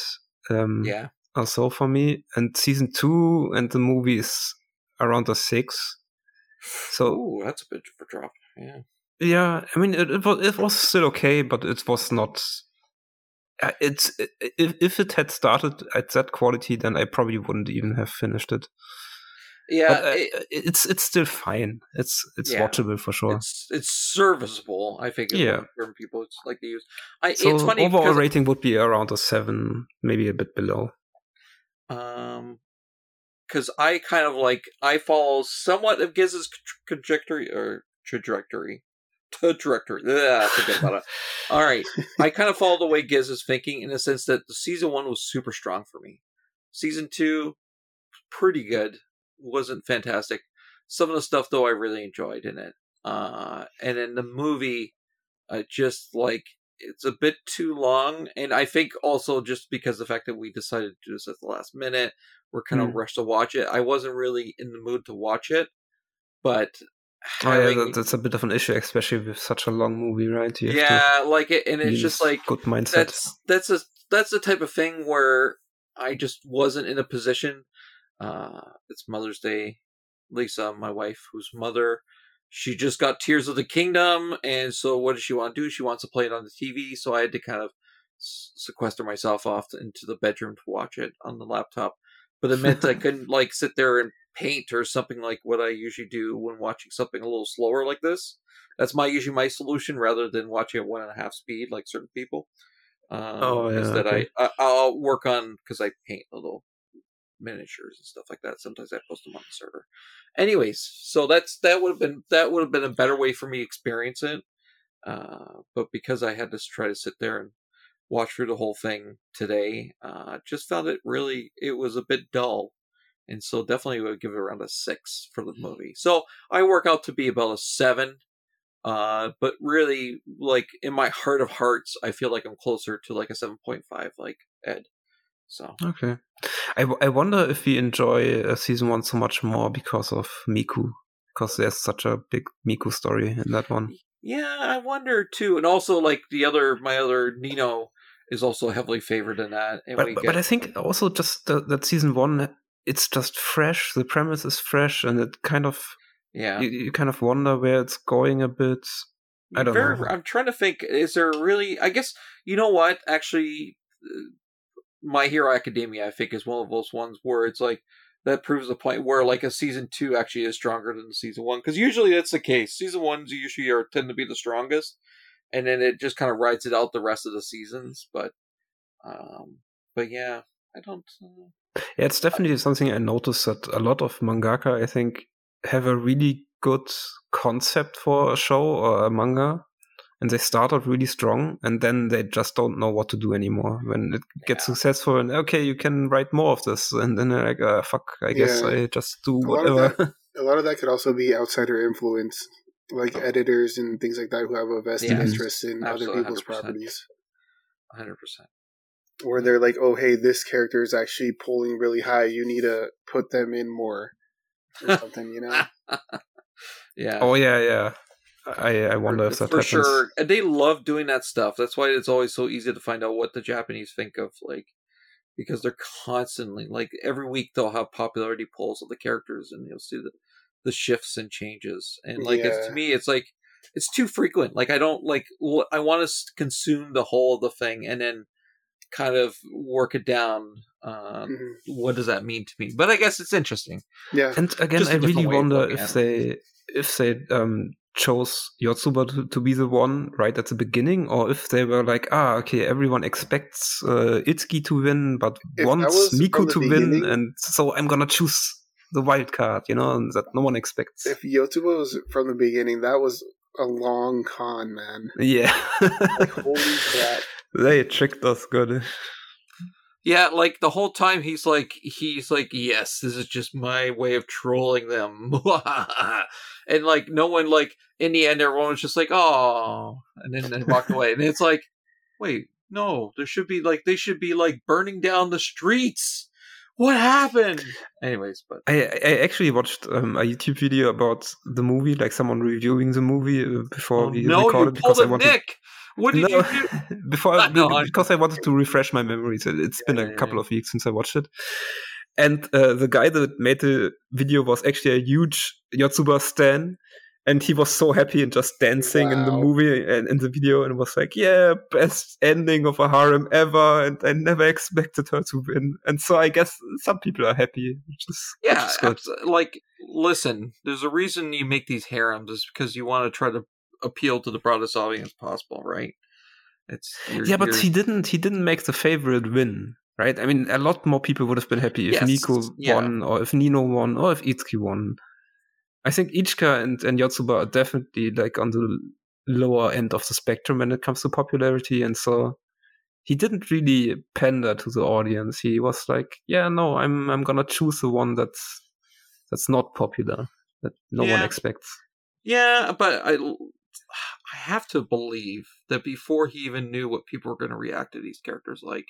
Um, yeah. or so for me, and season two and the movie is around a six. So Ooh, that's a bit of a drop. Yeah. yeah, I mean, it, it was it was still okay, but it was not. uh, It's if if it had started at that quality, then I probably wouldn't even have finished it. Yeah, uh, it- it's it's still fine. It's it's Yeah. watchable for sure. it's it's serviceable. I think. Yeah. term people like to use. I, so it's funny overall rating would be around a seven, maybe a bit below. um because I kind of like I follow somewhat of Giz's tra- trajectory or trajectory. Trajectory. Forget about it. All right, I kind of follow the way Giz is thinking in the sense that the season one was super strong for me. Season two, pretty good. wasn't fantastic. Some of the stuff though, I really enjoyed in it. Uh, and in the movie, uh, just like it's a bit too long, and I think also just because the fact that we decided to do this at the last minute, we're kind of Hmm. rushed to watch it. I wasn't really in the mood to watch it, but Oh yeah, that, that's a bit of an issue, especially with such a long movie, right? You yeah, like it, and it's just like good mindset. that's that's a that's the type of thing where I just wasn't in a position. Uh, it's Mother's Day. Lisa, my wife, whose mother, she just got Tears of the Kingdom, and so what does she want to do? She wants to play it on the TV. So I had to kind of sequester myself off into the bedroom to watch it on the laptop. But it meant I couldn't like sit there and paint or something like what I usually do when watching something a little slower like this. That's my usually my solution rather than watching at one and a half speed like certain people. Um, Oh, yeah, is that okay. I, I I'll work on because I paint little miniatures and stuff like that. Sometimes I post them on the server. Anyways, so that's that would have been that would have been a better way for me to experience it. Uh, but because I had to try to sit there and watch through the whole thing today, uh, just found it really it was a bit dull, and so definitely would give it around a six for the movie. So I work out to be about a seven. Uh, but really, like in my heart of hearts, I feel like I'm closer to like a seven point five, like Ed. So Okay. I, w- I wonder if we enjoy uh, season one so much more because of Miku, because there's such a big Miku story in that one. Yeah, I wonder too, and also like the other, my other Nino is also heavily favored in that. And But, but, I think also just the, that season one, it's just fresh. The premise is fresh, and it kind of yeah, you, you kind of wonder where it's going a bit. I don't Very- know. I'm trying to think. Is there really? I guess you know what? Actually, uh, My Hero Academia, I think, is one of those ones where it's like that proves the point where like a season two actually is stronger than season one because usually that's the case. Season ones usually are tend to be the strongest, and then it just kind of rides it out the rest of the seasons. But, um, but yeah, I don't. Uh, Yeah, it's definitely something I noticed that a lot of mangaka, I think, have a really good concept for a show or a manga, and they start out really strong, and then they just don't know what to do anymore. When it gets Yeah. successful, and okay, you can write more of this, and then they're like, uh, fuck, I guess Yeah. I just do lot of whatever. A lot of that could also be outsider influence, like editors and things like that who have a vested Yes. interest in other people's 100%. properties. hundred percent. Where they're like, oh, hey, this character is actually pulling really high. You need to put them in more. Or something, you know? yeah. oh yeah, yeah. I I wonder if that for happens. sure. And they love doing that stuff. That's why it's always so easy to find out what the Japanese think of like because they're constantly like every week they'll have popularity polls of the characters and you'll see the the shifts and changes. And like it's, to me it's like it's too frequent. Like I don't like i want to consume the whole of the thing and then kind of work it down. Uh, Mhm. what does that mean to me? But I guess it's interesting. Yeah. And again, Just a I really different way of wonder if at they if they um, chose Yotsuba to, to be the one right at the beginning, or if they were like, ah, okay, everyone expects uh, Itsuki to win, but If wants was Miku to win, and so I'm gonna choose the wild card, you know, that no one expects. If Yotuba was from the beginning, that was a long con, man. yeah, Like, holy crap. they tricked us good. Yeah, like the whole time he's like he's like, Yes, this is just my way of trolling them. and like no one like in the end everyone was just like, Oh and then they walked away. And it's like, wait, no, there should be like they should be like burning down the streets. What happened? Anyways, but I, I actually watched um, a YouTube video about the movie, like someone reviewing the movie uh, before oh, we no, recorded because I wanted. Nick. What did no, you do? before No, because I wanted to refresh my memories. It- It's been a couple of weeks since I watched it, and uh, the guy that made the video was actually a huge Yotsuba stan, and he was so happy and just dancing in the movie and in the video and was like, "Yeah, best ending of a harem ever," and I never expected her to win. And so I guess some people are happy, which is which Yeah, is good. like listen, there's a reason you make these harems is because you want to try to appeal to the broadest audience possible, right? It's you're, yeah, but you're- he didn't. He didn't make the favorite win, right? I mean, a lot more people would have been happy if Yes, Nico yeah. won, or if Nino won, or if Itsuki won. I think Ichika and, and Yotsuba are definitely like on the lower end of the spectrum when it comes to popularity, and so he didn't really pander to the audience. He was like, "Yeah, no, I'm I'm gonna choose the one that's that's not popular, that no one expects." Yeah, but I, I have to believe that before he even knew what people were going to react to these characters like,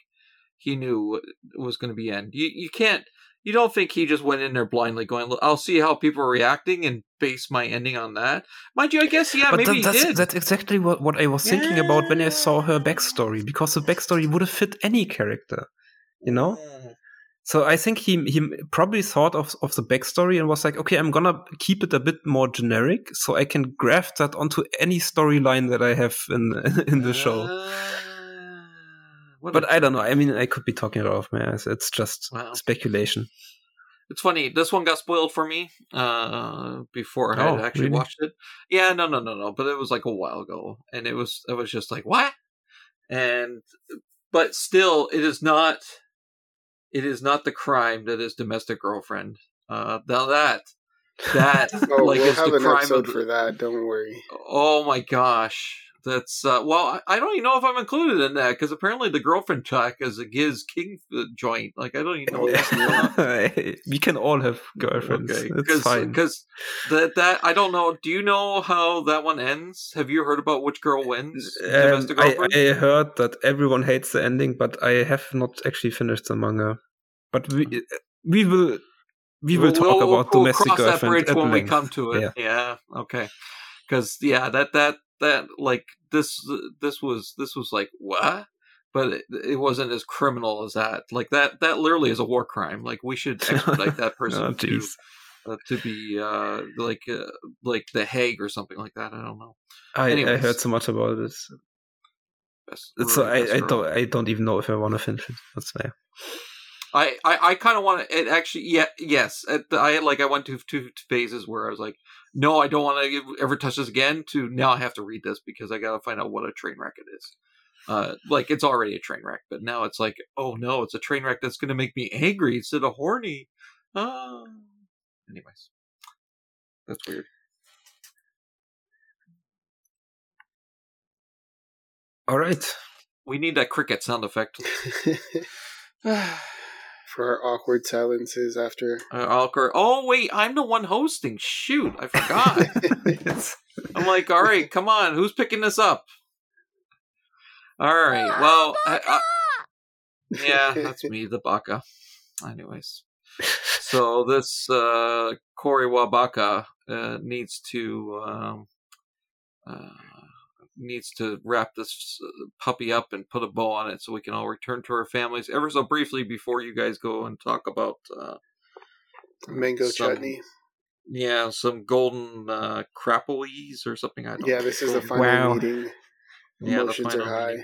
he knew what was going to be end. You you can't. You don't think he just went in there blindly going, "I'll see how people are reacting and base my ending on that." Mind you, I guess yeah, but maybe that- he that's, did. that's exactly what, what I was thinking about when I saw her backstory, because the backstory would have fit any character, you know? Mm. So I think he he probably thought of, of the backstory and was like, okay, I'm gonna keep it a bit more generic so I can graft that onto any storyline that I have in in the show. Uh, what But I don't know. I mean, I could be talking it off my ass. It's just Wow. speculation. It's funny. This one got spoiled for me uh, before I Oh, had actually really? watched it. Yeah, no, no, no, no. But it was like a while ago, and it was it was just like what? And but still, it is not. It is not the crime that is domestic girlfriend. Uh, now that that Oh, like we'll it's have the an crime episode of the, for that. Don't worry. Oh my gosh. That's uh well I, I don't even know if I'm included in that because apparently the girlfriend track is a Giz King uh, joint. Like I don't even know what's we can all have girlfriends. Okay, it's fine. because that that I don't know. Do you know how that one ends? Have you heard about which girl wins? Um, I. I heard that everyone hates the ending, but I have not actually finished the manga. But we we will we will We'll- talk we'll- about we'll domestic cross that girlfriend bridge when we come to it. Yeah. Yeah, okay. Because yeah, that that that like this this was this was like what? But it, it wasn't as criminal as that. Like that that literally is a war crime. Like we should extradite that person Oh, to uh, to be uh like uh, like the Hague or something like that. I don't know. I, I heard so much about it. Best, So really I, I don't I don't even know if I want to finish it. That's why. I, I, I kind of want to. It actually, yeah, yes. At the, I like I went to two phases where I was like, no, I don't want to ever touch this again. To now, I have to read this because I got to find out what a train wreck it is. Uh, like it's already a train wreck, but now it's like, oh no, it's a train wreck that's going to make me angry instead of horny. Ah. Anyways, that's weird. All right. We need that cricket sound effect. for our awkward silences after. Uh, awkward. Oh wait, I'm the one hosting. Shoot, I forgot. I'm like, all right, come on, who's picking this up? All right, well, I, I, yeah, that's me, the baka. Anyways, so this uh, Cory Wabaka uh, needs to um, uh, needs to wrap this uh, puppy up and put a bow on it so we can all return to our families ever so briefly before you guys go and talk about uh, Mango some- chutney. Yeah, some golden uh, crapples or something. I don't. Yeah, know. this is the final Wow. meeting. Yeah, the Emotions are high. meeting.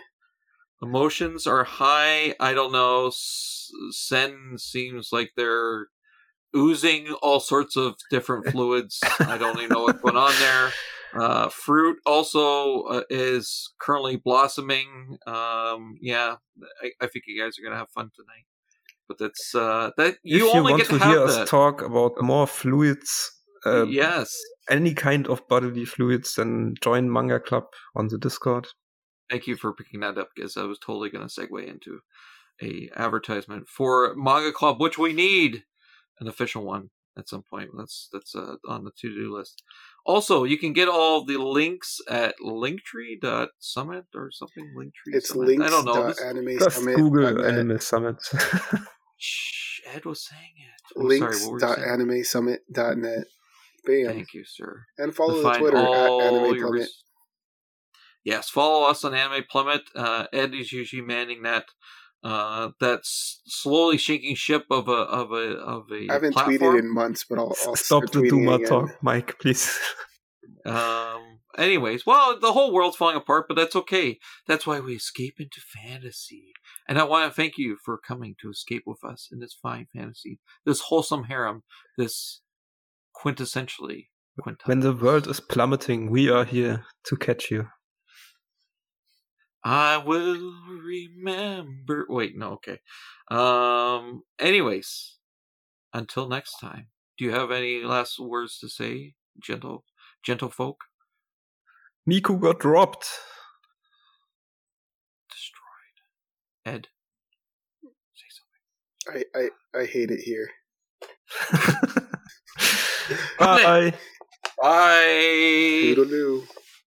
Emotions are high. I don't know. Sen seems like they're oozing all sorts of different fluids. I don't even know what's going on there. Uh, fruit also uh, is currently blossoming. Um, yeah, I, I think you guys are gonna have fun tonight. But that's uh, that you if you only want get to to hear have us that. talk about more fluids, uh, yes, any kind of bodily fluids, then join Manga Club on the Discord. Thank you for picking that up because I was totally going to segue into a advertisement for Manga Club, which we need an official one at some point. That's that's uh, on the to do list. Also, you can get all the links at linktree.summit or something. Linktree. It's Summit. links. I don't know. This, Anime Just Summit. Google. Anime Summit. shh, Ed was saying it. I'm sorry, Links. what were you dot saying? anime summit dot net. Bam. Thank you, sir. And follow the Twitter at Anime your Plummet. res- Yes, follow us on Anime Plummet. Uh, Ed is usually manning that uh, that slowly sinking ship of a of a of a I haven't platform. tweeted in months, but I'll, I'll Stop start the tweeting Duma again. talk, Mike, please. Um. Anyways, well, the whole world's falling apart, but that's okay. That's why we escape into fantasy. And I want to thank you for coming to escape with us in this fine fantasy, this wholesome harem, this quintessentially quintuple. When the world is plummeting, we are here to catch you. I will remember. Wait, no, okay. Um. Anyways, until next time. Do you have any last words to say, gentle, gentle folk? Miku got dropped. Destroyed. Ed, say something. I, I, I hate it here. Bye. Bye. Toodaloo.